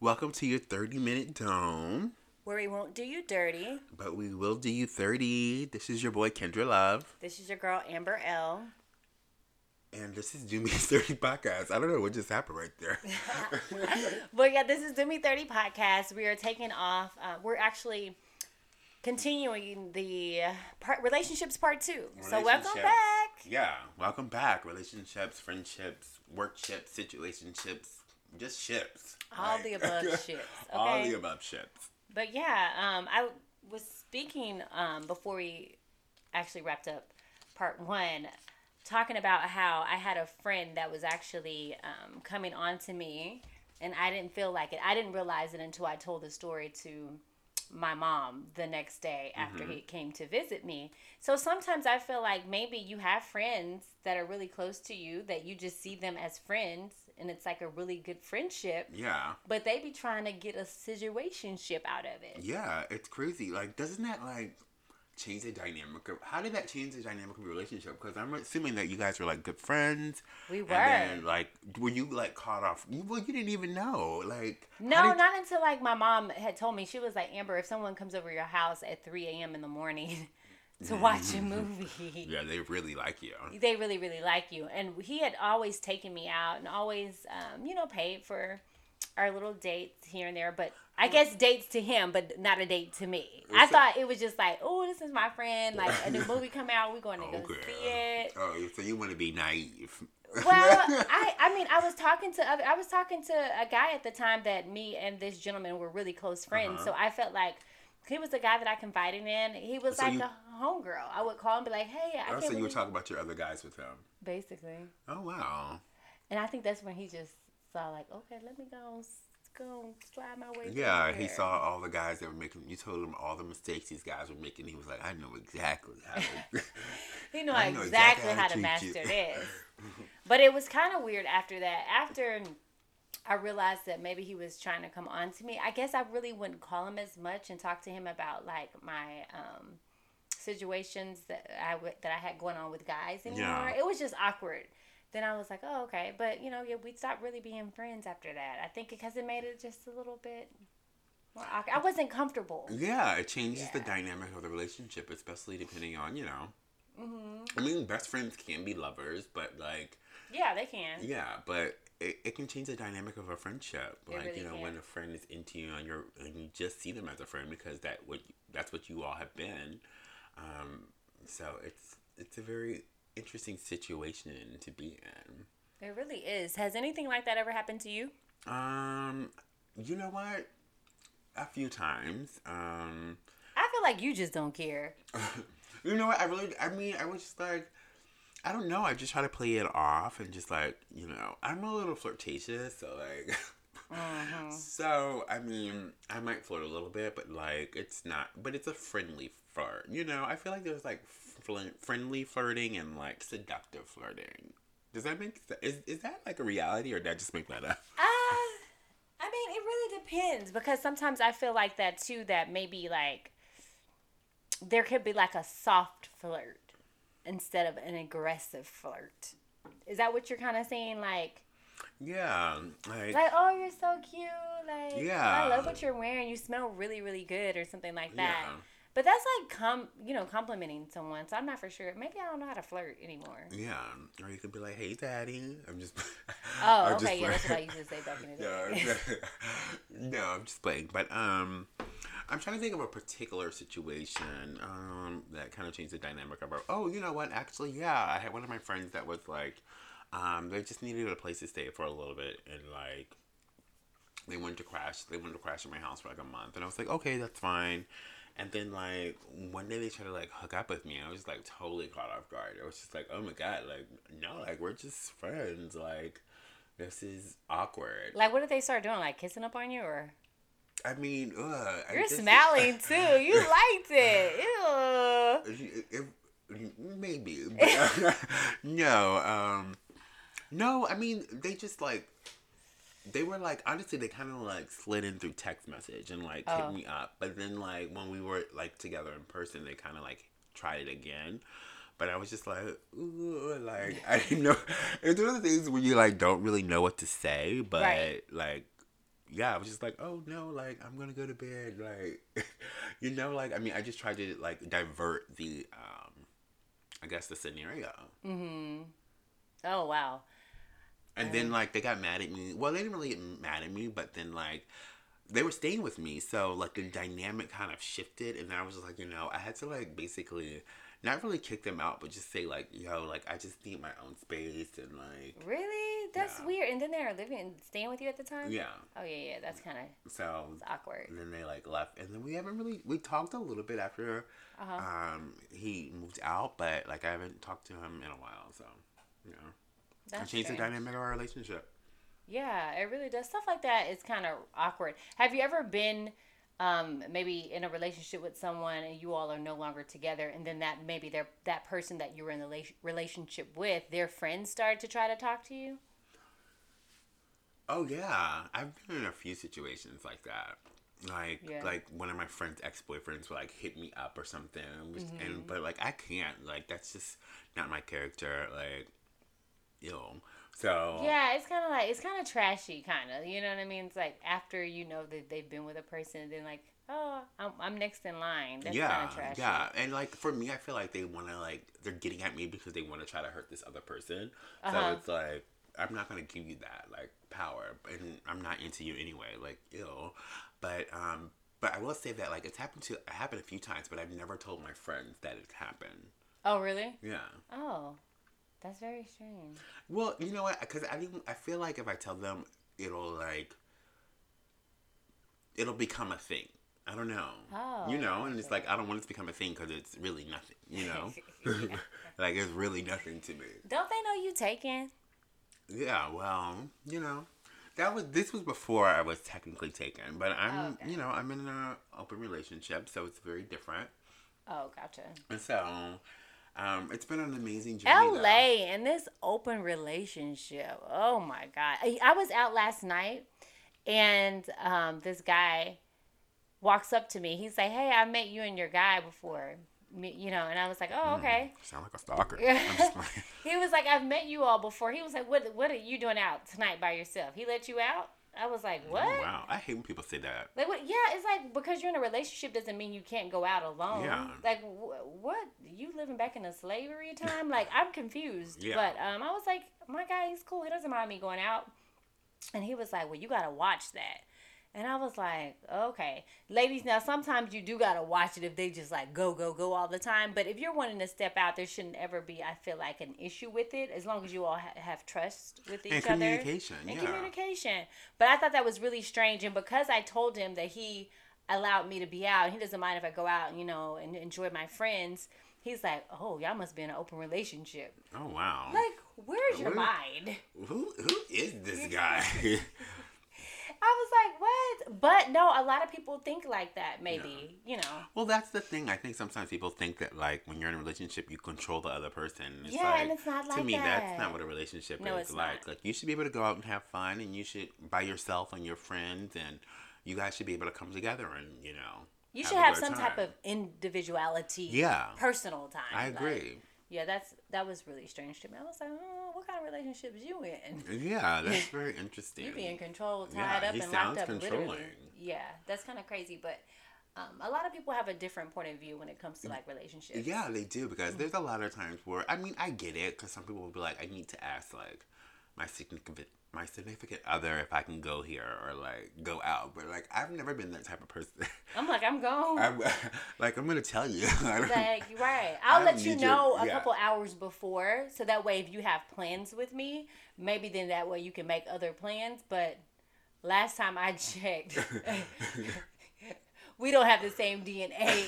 Welcome to your 30 minute dome, where we won't do you dirty. but we will do you 30. This is your boy K3nderLove, This is your girl Amber L. and this is Do Me 30 Podcast. I don't know what just happened right there. But yeah, this is Do Me 30 podcast. We are taking off. Uh, we're actually continuing the part, relationships part two. So welcome back. Yeah, welcome back. Relationships, friendships, workships, situationships, just ships. All Like- the above ships. All the above ships. But yeah, um, I was speaking um, before we actually wrapped up part one, talking about how I had a friend that was actually um, coming on to me, and I didn't feel like it. I didn't realize it until I told the story to my mom the next day after he came to visit me. So sometimes I feel like maybe you have friends that are really close to you that you just see them as friends and it's like a really good friendship Yeah. but they be trying to get a situationship out of it. Yeah, it's crazy. Like, doesn't that like change the dynamic of how did that change the dynamic of your relationship? Because I'm assuming that you guys were like good friends. We And were. then, like, were you like caught off? You, well, you didn't even know. Like, No, not until like my mom had told me. She was like, Amber, if someone comes over your house at 3 a.m. in the morning to watch a movie, Yeah, they really like you. they really, really like you. And he had always taken me out and always, um, you know, paid for our little dates here and there. But I guess dates to him, but not a date to me. I thought it was just like, oh, this is my friend. Like a new movie come out, we're going to go see it. Oh, so you want to be naive? well, I I mean, I was talking to other I was talking to a guy at the time that me and this gentleman were really close friends. Uh-huh. So I felt like he was the guy that I confided in. He was So like you- a homegirl. I would call and be like, "Hey, I oh, can't so you were believe-" talking about your other guys with him? basically." Oh wow. And I think that's when he just saw like, "Okay, let me go, let's go slide my way." Yeah, he here." saw all the guys that were making. You told him all the mistakes these guys were making. He was like, I know exactly how. To, He knew I know exactly exactly how how to treat you. master this. But it was kind of weird after that. After I realized that maybe he was trying to come on to me, I guess I really wouldn't call him as much and talk to him about like my um, situations that I w- that I had going on with guys anymore. Yeah. It was just awkward. Then I was like, oh okay, but you know, yeah, we stopped really being friends after that. I think because it made it just a little bit more awkward. I wasn't comfortable. yeah, it changes the dynamic of the relationship, especially depending on you know. hmm I mean, best friends can be lovers, but like, Yeah, they can. yeah, but it, it can change the dynamic of a friendship. It like really you know, can. when a friend is into you and you're and you just see them as a friend because that what that's what you all have been. Um, so it's it's a very interesting situation to be in. It really is. Has anything like that ever happened to you? Um, you know what? A few times. Um, I feel like you just don't care. you know what? I really, I mean, I was just like, I don't know. I just try to play it off and just like, you know, I'm a little flirtatious, so like. Mm-hmm. So I mean, I might flirt a little bit, but like it's not. But it's a friendly flirt, you know. I feel like there's like fl- friendly flirting and like seductive flirting. Does that make sense? Is, is that like a reality, or did I just make that up? Uh, I mean, it really depends because sometimes I feel like that too. That maybe like there could be like a soft flirt instead of an aggressive flirt. Is that what you're kind of saying? Like, Yeah, like like, oh, you're so cute. Like, Yeah. I love what you're wearing. You smell really, really good, or something like that. Yeah. But that's like com, you know, complimenting someone. So I'm not for sure. Maybe I don't know how to flirt anymore. Yeah, or you could be like, "Hey, daddy," I'm just. Oh, I'm just okay, yeah, that's what I used to say back in the No, day. no, I'm just playing. But um, I'm trying to think of a particular situation um that kind of changed the dynamic of our. Oh, you know what? Actually, yeah, I had one of my friends that was like, um, they just needed a place to stay for a little bit, and like, they wanted to crash. They wanted to crash at my house for like a month, and I was like, okay, that's fine. And then like one day they tried to like hook up with me. I was like totally caught off guard. I was just like, oh my god, like no, like we're just friends. Like this is awkward. Like, what did they start doing? Like kissing up on you, or I mean, ugh, you're just- smiling too? You liked it. Ew. It- it- maybe, but, no, um, no. I mean, they just like they were like honestly, they kind of like slid in through text message and like Oh. hit me up. But then like when we were like together in person, they kind of like tried it again. But I was just like, ooh, like I didn't know. It's one of the things where you like don't really know what to say, but Right. like yeah, I was just like, oh no, like I'm gonna go to bed, like, you know, like I mean, I just tried to like divert the, um, I guess the scenario. Mm-hmm. Oh wow. And then like they got mad at me. Well, they didn't really get mad at me, but then like they were staying with me, so like the dynamic kind of shifted, and I was just like, you know, I had to like basically not really kick them out, but just say like, yo, like I just need my own space and like. Really? That's Yeah. weird. And then they were living, and staying with you at the time. Yeah. Oh yeah, yeah. That's kind of So awkward. and then they like left, and then we haven't really we talked a little bit after Uh-huh. um he moved out, but like I haven't talked to him in a while, so you know, I That's changed the dynamic of our relationship. Yeah, it really does. Stuff like that is kind of awkward. Have you ever been um, maybe in a relationship with someone and you all are no longer together, and then that maybe they're, that person that you were in the rela- relationship with, their friends started to try to talk to you? Oh yeah, I've been in a few situations like that. Like Yeah. like one of my friends' ex boyfriends would like hit me up or something, which, Mm-hmm. and but like I can't like that's just not my character. Like, you know, so Yeah, it's kind of like it's kind of trashy, kind of. You know what I mean? It's like after you know that they've been with a person, and then like, oh, I'm, I'm next in line. That's yeah, trashy. yeah, and like for me, I feel like they want to like they're getting at me because they want to try to hurt this other person. Uh-huh. So it's like I'm not gonna give you that like power, and I'm not into you anyway. Like, ew. But um, but I will say that like it's happened to it happened a few times, but I've never told my friends that it happened. Oh, really? Yeah. Oh, that's very strange. Well, you know what? Because I didn't. I feel like if I tell them, it'll like it'll become a thing. I don't know. Oh, you know, and it's like I don't want it to become a thing because it's really nothing. You know, like it's really nothing to me. Don't they know you taken? Yeah. Well, you know, that was this was before I was technically taken, but I'm Oh, okay. you know I'm in an open relationship, so it's very different. Oh, gotcha. And so, um, it's been an amazing journey. though. LA and this open relationship. Oh my god. I, I was out last night and um, this guy walks up to me. He's like, "Hey, I met you and your guy before." Me, you know, and I was like, "Oh, okay." Sound like a stalker. I'm just like- he was like, "I've met you all before." He was like, "What what are you doing out tonight by yourself?" He let you out? I was like, "What?" Oh, wow, I hate when people say that. Like what? Yeah, it's like because you're in a relationship doesn't mean you can't go out alone. Yeah. Like wh- what? You living back in a slavery time? Like I'm confused. Yeah. But um, I was like, my guy, he's cool. He doesn't mind me going out. And he was like, well, you gotta watch that. And I was like, okay, ladies. Now sometimes you do gotta watch it if they just like go go go all the time. But if you're wanting to step out, there shouldn't ever be. I feel like an issue with it as long as you all ha- have trust with each And other communication, and yeah. communication. But I thought that was really strange, and because I told him that he allowed me to be out, he doesn't mind if I go out, and, you know, and enjoy my friends. He's like, "Oh, y'all must be in an open relationship." Oh wow. Like, where's your mind? who who is this guy? I was like, "What?" But no, a lot of people think like that. Maybe you know. well, that's the thing. I think sometimes people think that like when you're in a relationship, you control the other person. It's Yeah, like, and it's not like to like me, that's not what a relationship No, is like. not. Like you should be able to go out and have fun, and you should by yourself and your friends, and you guys should be able to come together and you know. You have should have some type of individuality. Yeah. Personal time. I like- agree. yeah, that's that was really strange to me. I was like, oh, "What kind of relationships you in?" Yeah, that's very interesting. You being controlled, Yeah, tied up, he and sounds locked up. Literally. controlling. Yeah, that's kind of crazy. But um, a lot of people have a different point of view when it comes to like relationships. Yeah, they do because there's a lot of times where I mean I get it because some people will be like I need to ask like my significant my significant other if I can go here or like go out, but like I've never been that type of person. I'm like, I'm gone. I'm like I'm gonna tell you. Like, you're right. I'll I let you need your- know a yeah. couple hours before, so that way if you have plans with me, maybe then that way you can make other plans. But last time I checked, we don't have the same DNA.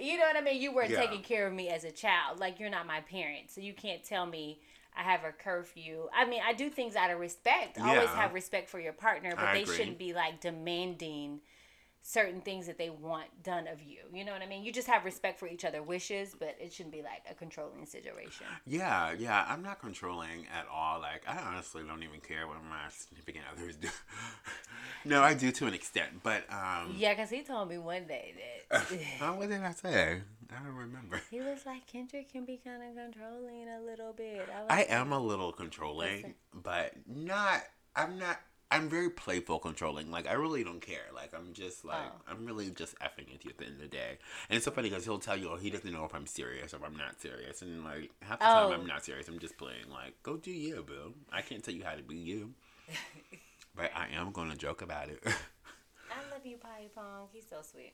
you know what I mean? You weren't Yeah. taking care of me as a child. Like you're not my parent, so you can't tell me. I have a curfew. I mean, I do things out of respect. Always have respect for your partner, but I they agree. shouldn't be like demanding certain things that they want done of you. You know what I mean? You just have respect for each other wishes, but it shouldn't be like a controlling situation. yeah, yeah, I'm not controlling at all. Like I honestly don't even care what my significant others do. no, I do to an extent, but um, Yeah, because he told me one day that uh, what did I say? I don't remember. he was like, Kendrick can be kind of controlling a little bit. I, was I am a little controlling, but not. I'm not. I'm very playful, controlling. Like I really don't care. Like I'm just like Oh. I'm really just effing with you at the end of the day. And it's so funny because he'll tell you, oh, he doesn't know if I'm serious or if I'm not serious. And like half the Oh. time I'm oh. not serious. I'm just playing. Like go do you, boo. I can't tell you how to be you. but I am gonna joke about it. I love you, Potty Pong. He's so sweet.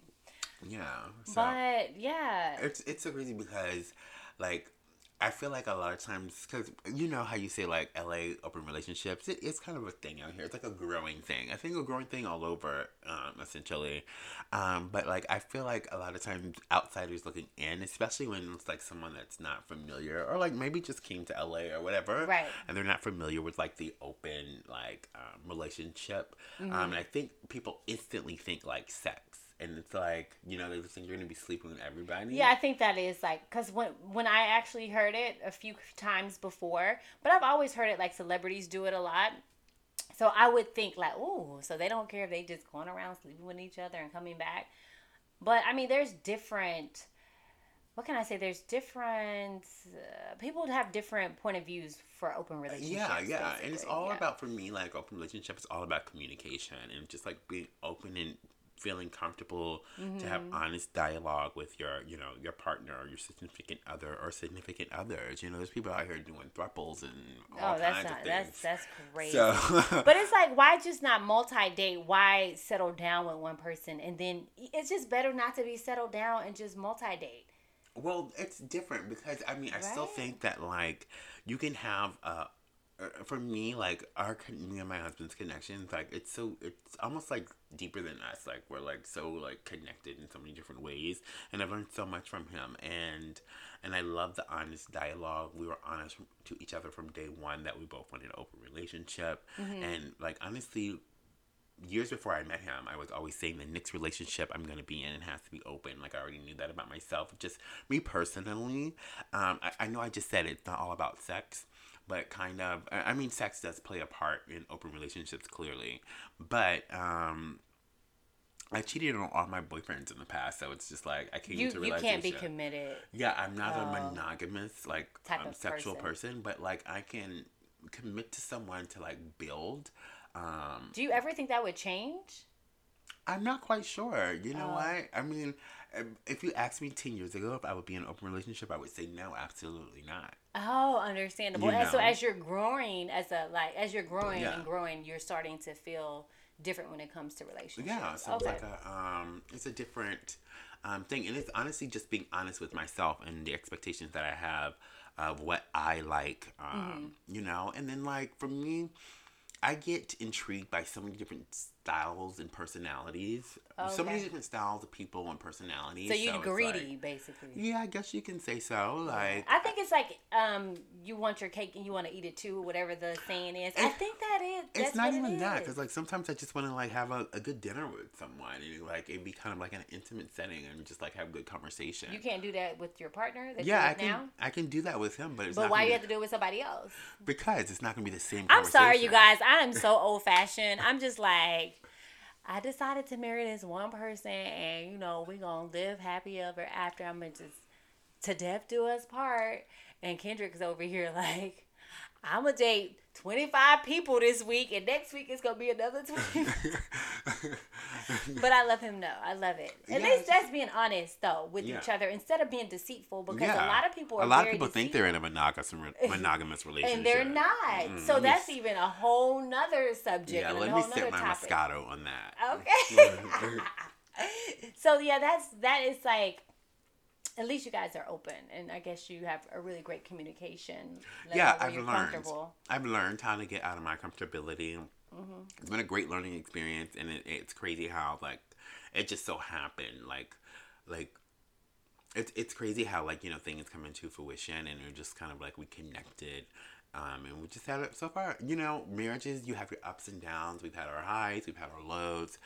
yeah. So But yeah, it's it's so crazy because like I feel like a lot of times because you know how you say like LA open relationships? It, it's kind of a thing out here. It's like a growing thing. I think a growing thing all over um, essentially. Um, but like I feel like a lot of times outsiders looking in especially when it's like someone that's not familiar or like maybe just came to LA or whatever Right. and they're not familiar with like the open like um, relationship. Mm-hmm. um, and I think people instantly think like sex and it's like you know they just think you're gonna be sleeping with everybody yeah, I think that is like because when when I actually heard it a few times before, but I've always heard it like celebrities do it a lot. So I would think like, oh, so they don't care if they just going around sleeping with each other and coming back. But I mean, there's different. What can I say? There's different uh, people have different point of views for open relationships. Yeah, yeah, and it's all yeah. about for me like open relationship is all about communication and just like being open and feeling comfortable to have Mm-hmm. honest dialogue with your you know your partner or your significant other or significant others. You know, there's people out here doing thruples and all Oh, that's kinds not of that's things. that's crazy. so, But it's like, why just not multi date? Why settle down with one person and then it's just better not to be settled down and just multi date. Well, it's different because I mean, I still think that like you can have uh, for me like our me and my husband's connections like it's so it's almost like deeper than us like we're like so like connected in so many different ways and I've learned so much from him and and I love the honest dialogue we were honest to each other from day one that we both wanted an open relationship and like honestly years before I met him, I was always saying the next relationship I'm going to be in it has to be open. Like I already knew that about myself. Just me personally, um, I, I know I just said it's not all about sex, but kind of. I mean, sex does play a part in open relationships clearly, but um, I cheated on all my boyfriends in the past, so it's just like I came You to you realization. can't be committed. Yeah, I'm not a Oh. monogamous like Type um, of sexual person. person. but like I can commit to someone to like build. Um, Do you ever think that would change? I'm not quite sure. You know Oh. what? I mean, if you asked me 10 years ago if I would be in an open relationship, I would say no, absolutely not. Oh, understandable. You And so as you're growing, as a like as you're growing Yeah. and growing, you're starting to feel different when it comes to relationships. Yeah, so it's like a, um, it's a different um, thing. And it's honestly just being honest with myself and the expectations that I have of what I like, um, you know? And then, like, for me, I get intrigued by so many different styles and personalities. So many different styles of people and personalities. so you're it's greedy, like- basically. yeah, I guess you can say so. Like, I think it's like um, you want your cake and you want to eat it too, whatever the saying is. I think that is. That's it's not what it even that because like sometimes I just want to like have a, a good dinner with someone and like it'd be kind of like an intimate setting and just like have good conversation. you can't do that with your partner. That yeah, I can now. I can do that with him, but it's But why you have to do it with somebody else? because it's not gonna be the same. I'm sorry, you guys. I am so old fashioned. I'm just like, I decided to marry this one person, and you know, we gonna live happy ever after. I'm gonna just to death do us part. And Kendrick's over here like, I'm gonna date 25 people this week, and next week it's gonna be another 20. but I love him. No, I love it. At Yeah, least that's being honest though with Yeah. each other instead of being deceitful. Because yeah, a lot of people are a lot of people think they're in a monogamous monogamous relationship, and they're not. Mm, so that's even a whole nother subject Yeah, let me sip my topic. Moscato on that. Okay. so yeah, that's that is like at least you guys are open and I guess you have a really great communication. yeah, I've learned. I've learned how to get out of my comfortability. Mm-hmm. It's been a great learning experience, and it, it's crazy how like it just so happened. Like, like it's it's crazy how like you know things come into fruition, and we're just kind of like we connected. Um, and we just had it so far. You know, marriages, you have your ups and downs. We've had our highs, we've had our lows,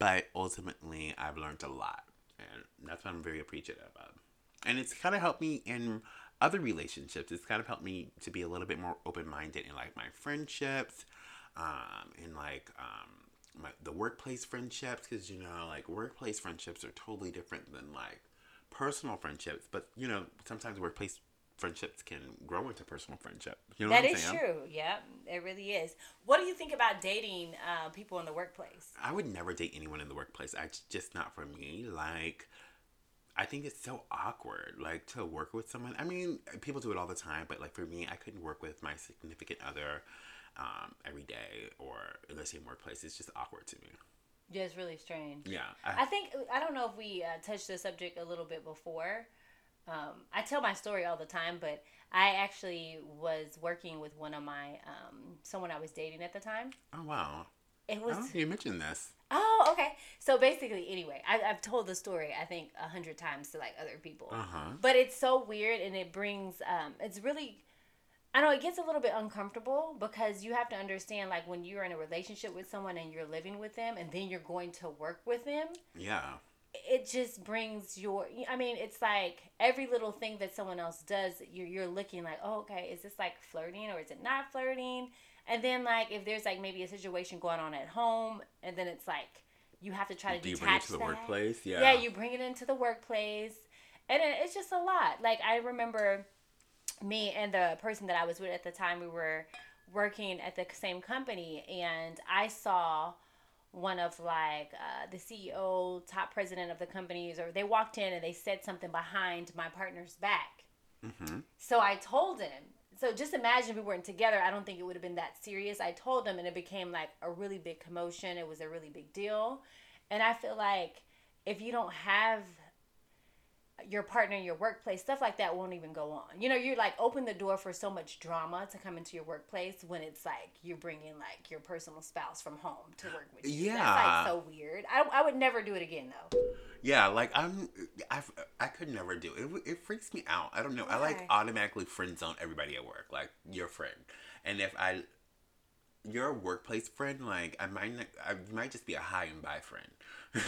but ultimately, I've learned a lot, and that's what I'm very appreciative of. And it's kind of helped me in other relationships. It's kind of helped me to be a little bit more open minded in like my friendships, um, in like um, my, the workplace friendships, because you know, like workplace friendships are totally different than like personal friendships. But you know, sometimes workplace friendships can grow into personal friendship. You know That what I'm is saying? true. Yeah, it really is. What do you think about dating uh, people in the workplace? I would never date anyone in the workplace. I it's just not for me. Like, I think it's so awkward. Like to work with someone. I mean, people do it all the time, but like for me, I couldn't work with my significant other um, every day or in the same workplace. It's just awkward to me. Yeah, it's really strange. Yeah. I think I don't know if we uh, touched the subject a little bit before. Um, I tell my story all the time, but I actually was working with one of my um, someone I was dating at the time. oh wow. It I was don't you mentioned this. oh okay. So basically, anyway, I, I've told the story I think a hundred times to like other people, Uh huh. but it's so weird and it brings um, it's really. I know it gets a little bit uncomfortable because you have to understand, like, when you're in a relationship with someone and you're living with them, and then you're going to work with them, Yeah. it just brings your i mean it's like every little thing that someone else does you're, you're looking like oh okay is this like flirting or is it not flirting and then like if there's like maybe a situation going on at home and then it's like you have to try to Do you detach bring it to the that. workplace? Yeah. yeah you bring it into the workplace and it, it's just a lot like i remember me and the person that i was with at the time we were working at the same company and i saw one of like uh, the CEO, top president of the companies, or they walked in and they said something behind my partner's back. Mm-hmm. So I told him. So just imagine if we weren't together. I don't think it would have been that serious. I told him, and it became like a really big commotion. It was a really big deal, and I feel like if you don't have your partner your workplace, stuff like that won't even go on. You know, you're like open the door for so much drama to come into your workplace when it's like you're bringing like your personal spouse from home to work with you. That's Yeah. like so weird. I, I would never do it again though. Yeah, like I'm, I, I could never do it. it. It freaks me out. I don't know. I like automatically friend zone everybody at work, like your friend. And if I, your workplace friend, like I might, not, I might just be a high and by friend.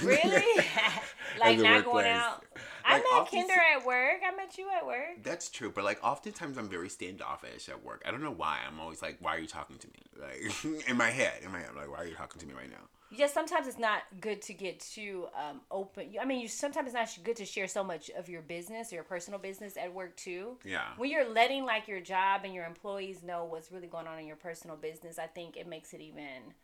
Really? like not going out. I Like, met often- Kinder at work. I met you at work. That's true, but like oftentimes I'm very standoffish at work. I don't know why. I'm always like, "Why are you talking to me?" Like in my head, in my head, like, "Why are you talking to me right now?" Yeah, sometimes it's not good to get too um, open. I mean, you sometimes it's not good to share so much of your business or your personal business at work too. Yeah, When you're letting like your job and your employees know what's really going on in your personal business, I think it makes it even.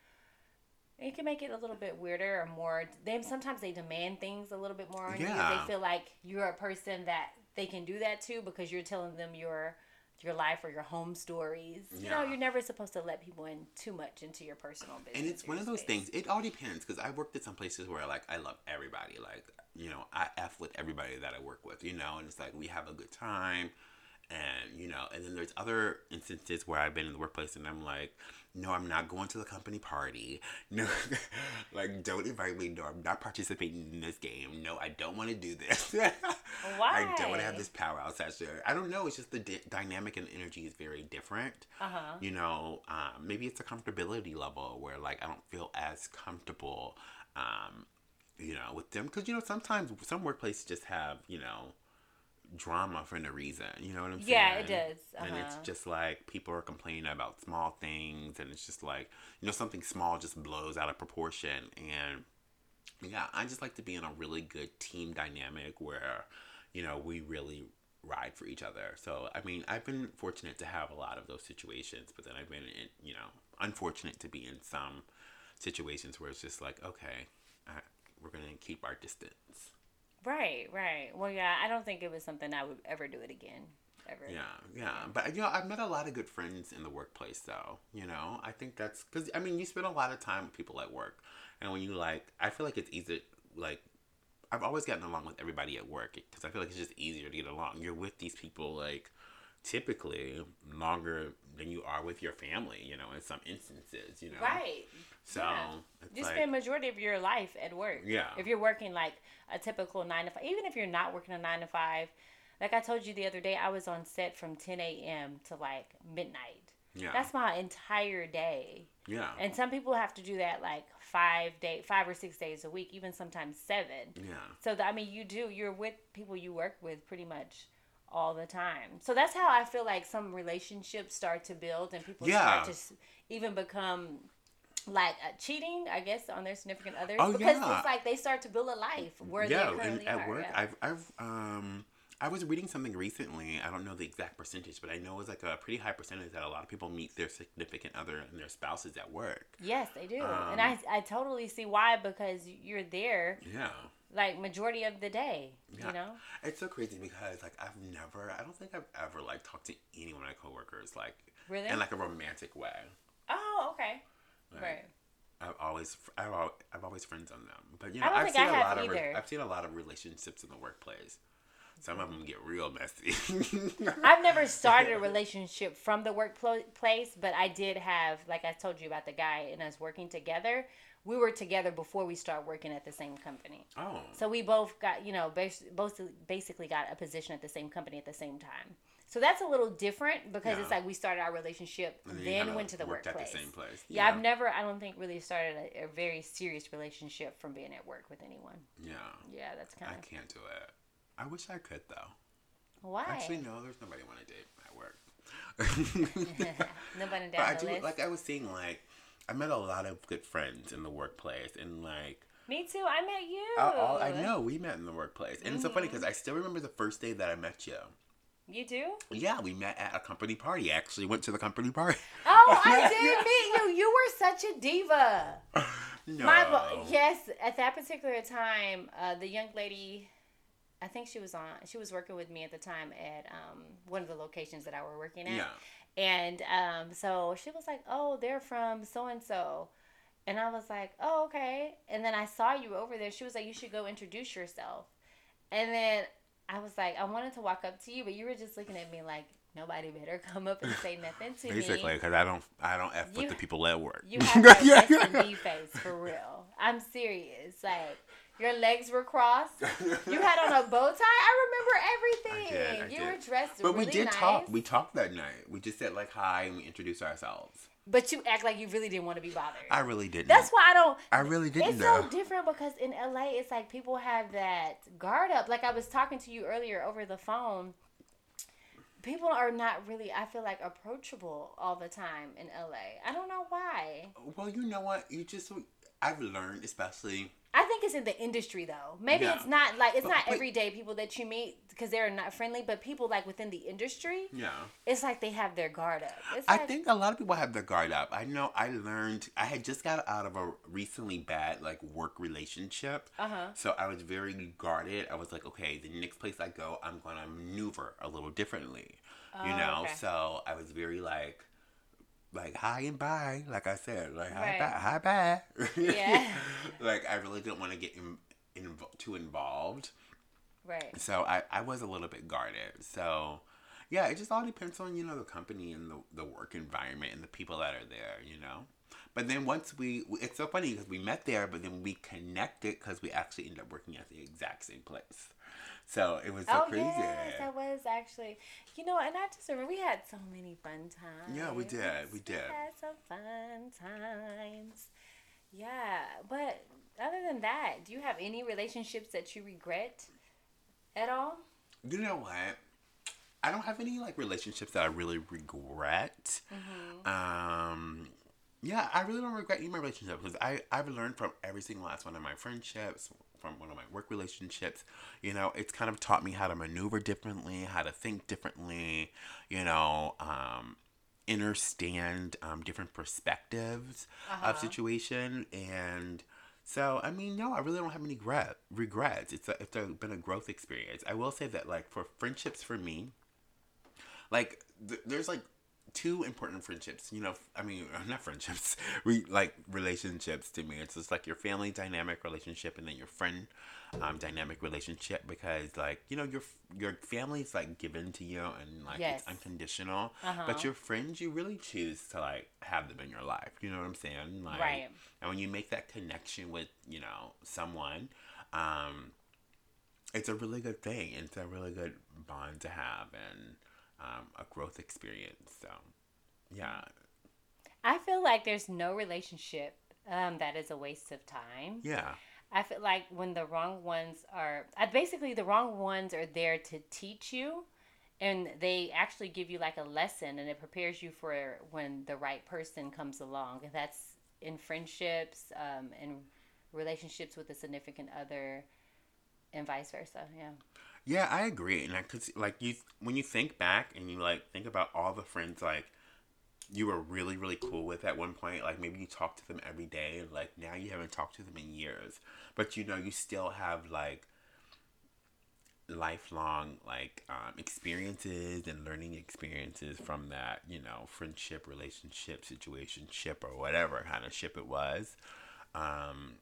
It can make it a little bit weirder or more. They sometimes they demand things a little bit more on you. Yeah. They feel like you're a person that they can do that to because you're telling them your your life or your home stories. You know, you're never supposed to let people in too much into your personal business. and it's one of those space. things. It all depends because I worked at some places where like I love everybody. Like you know, I f with everybody that I work with. You know, and it's like we have a good time. And you know, and then there's other instances where I've been in the workplace and I'm like, no, I'm not going to the company party. No, like don't invite me. No, I'm not participating in this game. No, I don't want to do this. Why? I don't want to have this powwow session. I don't know. It's just the di- dynamic and energy is very different. Uh huh. You know, um, maybe it's a comfortability level where like I don't feel as comfortable. Um, you know, with them because you know sometimes some workplaces just have you know drama for no reason. You know what I'm saying? Yeah, it does. And it's Uh-huh. just like people are complaining about small things, and it's just like you know something small just blows out of proportion. And yeah, I just like to be in a really good team dynamic where you know we really ride for each other. So I mean, I've been fortunate to have a lot of those situations, but then I've been in you know unfortunate to be in some situations where it's just like okay, I, we're gonna keep our distance. Right, right. Well, yeah, I don't think it was something I would ever do it again. Ever. Yeah, yeah, but you know, I've met a lot of good friends in the workplace, though. You know, I think that's because I mean, you spend a lot of time with people at work, and when you like, I feel like it's easy. Like, I've always gotten along with everybody at work because I feel like it's just easier to get along. You're with these people like typically longer than you are with your family. You know, in some instances, you know. Right. So yeah. You like, spend majority of your life at work. Yeah. If you're working like a typical nine to five, even if you're not working a nine to five, like I told you the other day, I was on set from 10 a.m. to like midnight. yeah, That's my entire day. yeah, And some people have to do that like five day, five or six days a week, even sometimes seven. yeah. So that, I mean, you do. You're with people you work with pretty much all the time. So that's how I feel like some relationships start to build and people Yeah. start to even become like uh, cheating, I guess, on their significant others Oh, because yeah. it's like they start to build a life where yeah, they currently and at are. work, yeah. I've I've um I was reading something recently. I don't know the exact percentage, but I know it's like a pretty high percentage that a lot of people meet their significant other and their spouses at work. Yes, they do, Um, and I I totally see why because you're there Yeah. Like majority of the day. Yeah. You know. It's so crazy because like I've never I don't think I've ever like talked to any of my coworkers like Really? in like a romantic way. oh, okay. Like, Right. I've always I've always, I've always friends on them. But you know, I don't have think seen a lot of re- I've seen a lot of relationships in the workplace. Some of them get real messy. I've never started a relationship from the workplace, but I did have, like I told you about the guy and us working together. We were together before we started working at the same company. oh. So we both got, you know, bas- both basically got a position at the same company at the same time. So that's a little different because it's like we started our relationship, And you then went to the worked workplace. at the same place. Yeah, I've never, I don't think, really started a, a very serious relationship from being at work with anyone. Yeah. Yeah, that's kind of I can't do it. I wish I could though. why. Actually, no. There's nobody I want to date at work. Nobody down but I do list. like I was seeing like I met a lot of good friends in the workplace and like Me too. I met you. I, all, I know we met in the workplace and it's so funny Mm-hmm. because I still remember the first day that I met you. You do? Yeah, we met at a company party. Actually, went to the company party. Oh, I did meet you. You were such a diva. no. My yes, at that particular time, uh, the young lady, I think she was on. She was working with me at the time at um, one of the locations that I were working at. Yeah. And um, so she was like, "Oh, they're from so and so," and I was like, "Oh, okay." And then I saw you over there. She was like, "You should go introduce yourself." And then I was like, I wanted to walk up to you, but you were just looking at me like nobody better come up and say nothing to Basically, me. because I don't, I don't f with the people at work. You have that Indies face for real. I'm serious. Like your legs were crossed. You had on a bow tie. I remember everything. I did, I you did. were dressed But really we did nice. talk. We talked that night. We just said like hi and we introduced ourselves. But you act like you really didn't want to be bothered. I really didn't. That's why I don't. I really didn't It's though. so different because in LA, it's like people have that guard up. Like I was talking to you earlier over the phone. People are not really, I feel like, approachable all the time in LA. I don't know why. well, you know what? You just I've learned, especially I think it's in the industry though. Maybe Yeah. it's not like it's But- not but- everyday people that you meet because they're not friendly, but people like within the industry, yeah. it's like they have their guard up. It's I like, think a lot of people have their guard up. I know I learned I had just got out of a recently bad like work relationship. Uh-huh. So I was very guarded. I was like, okay, the next place I go, I'm gonna maneuver a little differently. you Oh, know? okay. So I was very like like hi and bye, like I said, like hi Right. bye, hi bye. Yeah. like I really didn't want to get in, in, too involved. right. So I, I was a little bit guarded. So yeah, it just all depends on, you know, the company and the, the work environment and the people that are there, you know. But then once we, it's so funny because we met there, but then we connected because we actually ended up working at the exact same place. So it was so oh crazy. yes, that was actually, you know, and I just remember we had so many fun times. Yeah, we did, we did. We had some fun times. Yeah, but other than that, do you have any relationships that you regret at all? You know what? I don't have any like relationships that I really regret. Um, yeah, I really don't regret any of my relationships because I I've learned from every single last one of my friendships, from one of my work relationships. You know, it's kind of taught me how to maneuver differently, how to think differently. You know, um, understand um, different perspectives Uh-huh. of situation and. So I mean, no, I really don't have any regret regrets. It's a, it's a, been a growth experience. I will say that like for friendships for me, like th- there's like two important friendships. You know, I mean, not friendships, re- like relationships to me. It's just like your family dynamic relationship and then your friend um, dynamic relationship because like you know your your family's like given to you and like Yes. it's unconditional. Uh-huh. But your friends, you really choose to like have them in your life. You know what I'm saying? Like, Right. And when you make that connection with you know someone, um, it's a really good thing. It's a really good bond to have and um, a growth experience. So, yeah, I feel like there's no relationship um, that is a waste of time. yeah, I feel like when the wrong ones are, I basically the wrong ones are there to teach you, and they actually give you like a lesson, and it prepares you for when the right person comes along. And that's in friendships, um, in relationships with a significant other, and vice versa. Yeah. Yeah, I agree, and I could see, like you when you think back and you like think about all the friends like you were really really cool with at one point. Like maybe you talked to them every day, and like now you haven't talked to them in years, but you know you still have like lifelong like um, experiences and learning experiences from that you know friendship relationship situation ship or whatever kind of ship it was um,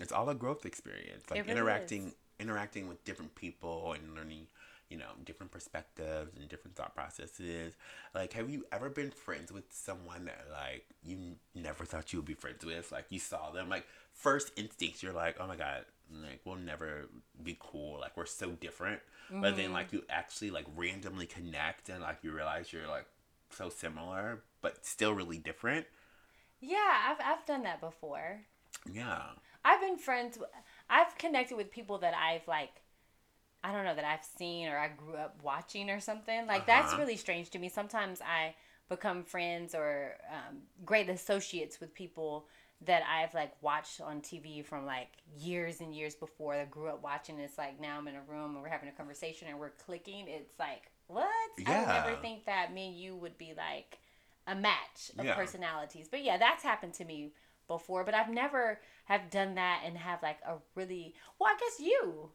it's all a growth experience like really interacting is. Interacting with different people and learning you know different perspectives and different thought processes. Like have you ever been friends with someone that like you n- never thought you would be friends with? Like you saw them like first instincts you're like oh my god like we'll never be cool like we're so different. But then mm-hmm. like you actually like randomly connect and like you realize you're like so similar but still really different? Yeah, I've I've done that before. yeah. I've been friends. w- I've connected with people that I've like, I don't know that I've seen or I grew up watching or something. Like that's Uh-huh. really strange to me. Sometimes I become friends or um, great associates with people that I've like watched on TV from like years and years before. I grew up watching. It's like now I'm in a room and we're having a conversation and we're clicking. It's like what? I would never think that me and you would be like a match of Yeah. personalities. But yeah, that's happened to me before, but I've never have done that and have like a really well, I guess you.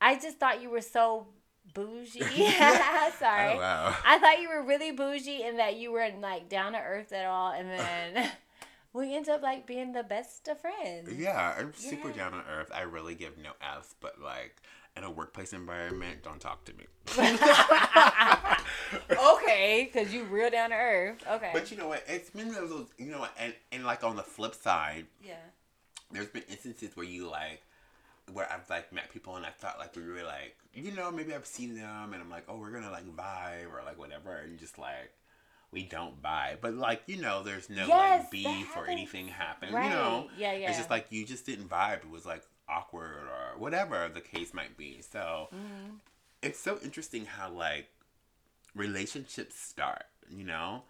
I just thought you were so bougie. Sorry. oh wow I thought you were really bougie and that you weren't like down to earth at all and then we end up like being the best of friends. Yeah, I'm super down to earth. I really give no F's, but like in a workplace environment, don't talk to me. okay, because you real down to earth. Okay. But you know what? It's been those, you know, and and like on the flip side, yeah. There's been instances where you like, where I've like met people and I thought like we were like, you know, maybe I've seen them and I'm like, oh, we're gonna like vibe or like whatever, and just like. We don't vibe, but like you know, there's no Yes, like beef or anything happen. Right. You know, Yeah, yeah. It's just like you just didn't vibe. It was like awkward or whatever the case might be. So Mm-hmm. it's so interesting how like relationships start, you know?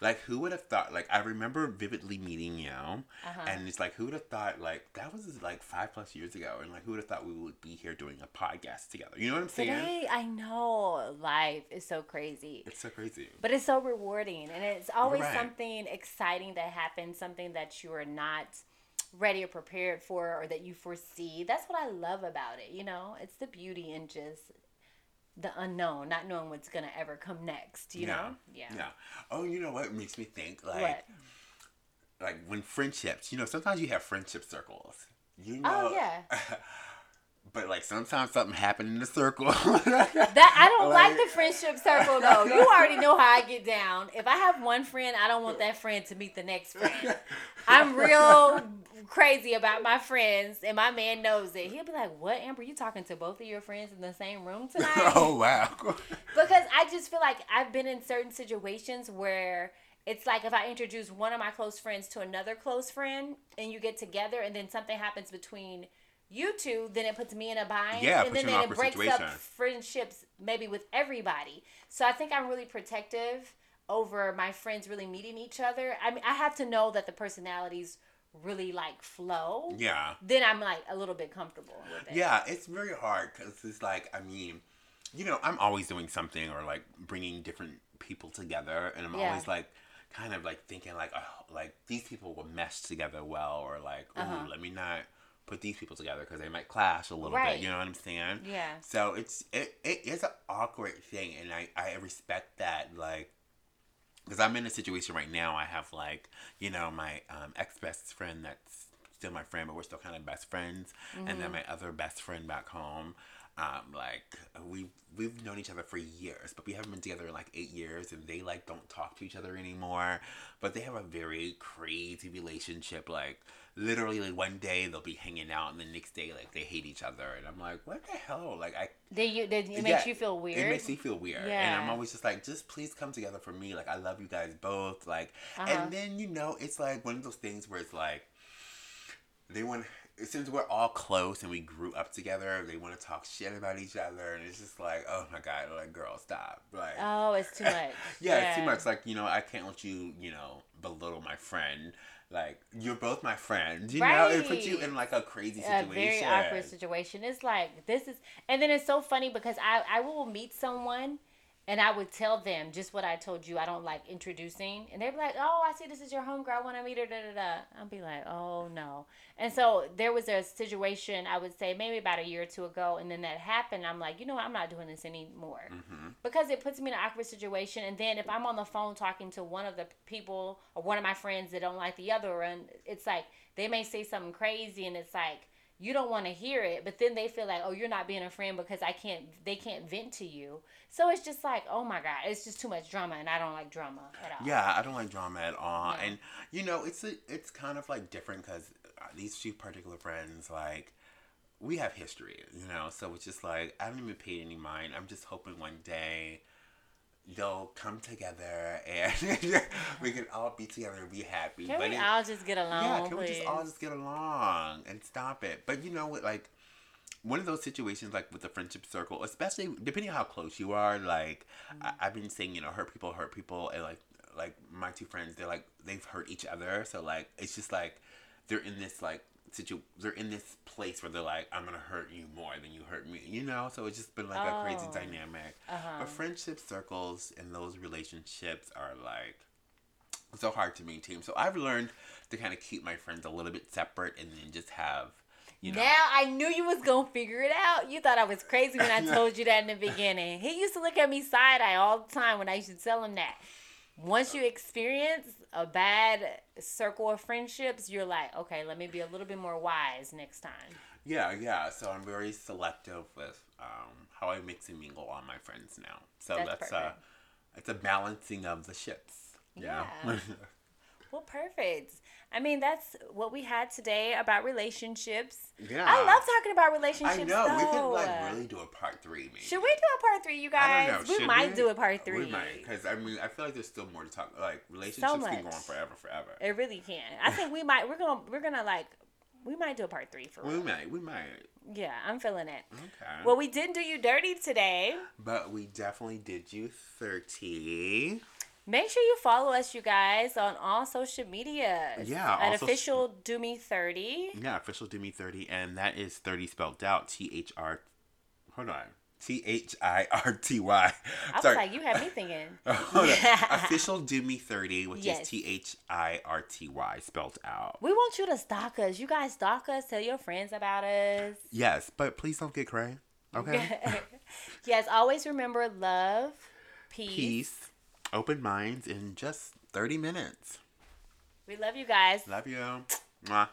Like who would have thought like I remember vividly meeting you Uh-huh. and it's like who would have thought like that was like five plus years ago and like who would have thought we would be here doing a podcast together. You know what I'm saying? Today, I know life is so crazy. It's so crazy. But it's so rewarding and it's always Right. something exciting that happens, something that you are not ready or prepared for or that you foresee. That's what I love about it, you know? It's the beauty in just the unknown, not knowing what's gonna ever come next, you know? Yeah. Yeah. Oh, you know what makes me think like What? like when friendships, you know, sometimes you have friendship circles. You oh, know, Oh yeah. but like sometimes something happened in the circle. That I don't like, Like- the friendship circle though. You already know how I get down. If I have one friend, I don't want that friend to meet the next friend. I'm real crazy about my friends, and my man knows it. He'll be like, "What, Amber? You talking to both of your friends in the same room tonight?" oh wow. because I just feel like I've been in certain situations where it's like if I introduce one of my close friends to another close friend, and you get together, and then something happens between you two, then it puts me in a bind, Yeah, and then, then it breaks situation. up friendships maybe with everybody. So I think I'm really protective over my friends really meeting each other. I mean, I have to know that the personalities really like flow. Yeah. Then I'm like a little bit comfortable with it. Yeah, it's very hard because it's like, I mean, you know, I'm always doing something or like bringing different people together, and I'm Yeah. always like, kind of like thinking like, oh, like these people will mesh together well, or like, oh, Uh-huh. let me not put these people together because they might clash a little Right. bit. You know what I'm saying? Yeah. So it's it, it is an awkward thing, and I I respect that like. Because I'm in a situation right now, I have like, you know, my um, ex best friend that's still my friend, but we're still kind of best friends. And Mm-hmm. then my other best friend back home, um, like we we've known each other for years, but we haven't been together in like eight years, and they like don't talk to each other anymore. But they have a very crazy relationship. Like literally, like one day they'll be hanging out, and the next day like they hate each other, and I'm like, what the hell? Like I they, you then it yeah, makes you feel weird. It makes me feel weird. Yeah. And I'm always just like, just please come together for me. Like, I love you guys both. Like, Uh-huh. and then, you know, it's like one of those things where it's like, they want, since we're all close and we grew up together, they want to talk shit about each other, and it's just like, oh my god, like girl, stop, like. Oh, it's too much. yeah, yeah, it's too much. Like you know, I can't let you, you know, belittle my friend. Like you're both my friends, you right. know. It puts you in like a crazy situation, a very awkward situation. It's like this is, and then it's so funny because I I will meet someone and I would tell them just what I told you. I don't like introducing, and they'd be like, "Oh, I see this is your homegirl. I want to meet her." Da da da. I'll be like, "Oh no." And so there was a situation I would say maybe about a year or two ago, and then that happened. I'm like, you know what? I'm not doing this anymore mm-hmm. because it puts me in an awkward situation. And then if I'm on the phone talking to one of the people or one of my friends that don't like the other, and it's like they may say something crazy, and it's like you don't want to hear it but then they feel like oh you're not being a friend because i can't they can't vent to you. So it's just like oh my god it's just too much drama and i don't like drama at all. Yeah i don't like drama at all. Yeah. and you know it's a, it's kind of like different because uh, these two particular friends like we have history you know? So it's just like i haven't even paid any mind. I'm just hoping one day they'll come together and we can all be together and be happy. Can but we it, all just get along? Yeah, can please? we just all just get along and stop it? But you know what, like one of those situations, like with the friendship circle, especially depending on how close you are. Like mm-hmm. I, I've been saying, you know, hurt people hurt people, and like like my two friends, they're like they've hurt each other. So like it's just like they're in this like situ they're in this place where they're like i'm gonna hurt you more than you hurt me you know so it's just been like oh. a crazy oh. dynamic uh-huh. but friendship circles and those relationships are like so hard to maintain so i've learned to kind of keep my friends a little bit separate and then just have you know. Now I knew you was gonna figure it out. You thought I was crazy when I told you that in the beginning. He used to look at me side eye all the time when I used to tell him that once you experience a bad circle of friendships, you're like, okay, let me be a little bit more wise next time. Yeah, yeah. So I'm very selective with um, how I mix and mingle all my friends now. So that's, that's uh, it's a balancing of the ships. Yeah. yeah. well, perfect. I mean, that's what we had today about relationships. Yeah. I love talking about relationships. I know. Though. We could like really do a part three. Maybe. Should we do a part three, you guys? We Should might we? do a part three. We might, because I mean, I feel like there's still more to talk. Like relationships so can go on forever, forever. It really can. I think we might. We're gonna. We're gonna like. We might do a part three for. We real. might. We might. Yeah, I'm feeling it. Okay. Well, we didn't do you dirty today. But we definitely did you thirty. Make sure you follow us, you guys, on all social media. Yeah, at official do me thirty. Yeah, official do me thirty, and that is thirty spelled out. T H R. Hold on. T H I R T Y. I was like, you had me thinking. Official Do Me 30, which yes. is T H I R T Y spelled out. We want you to stalk us. You guys stalk us. Tell your friends about us. Yes, but please don't get cray. Okay? yes, always remember love, peace, peace open minds in just 30 minutes. We love you guys. Love you. Mwah.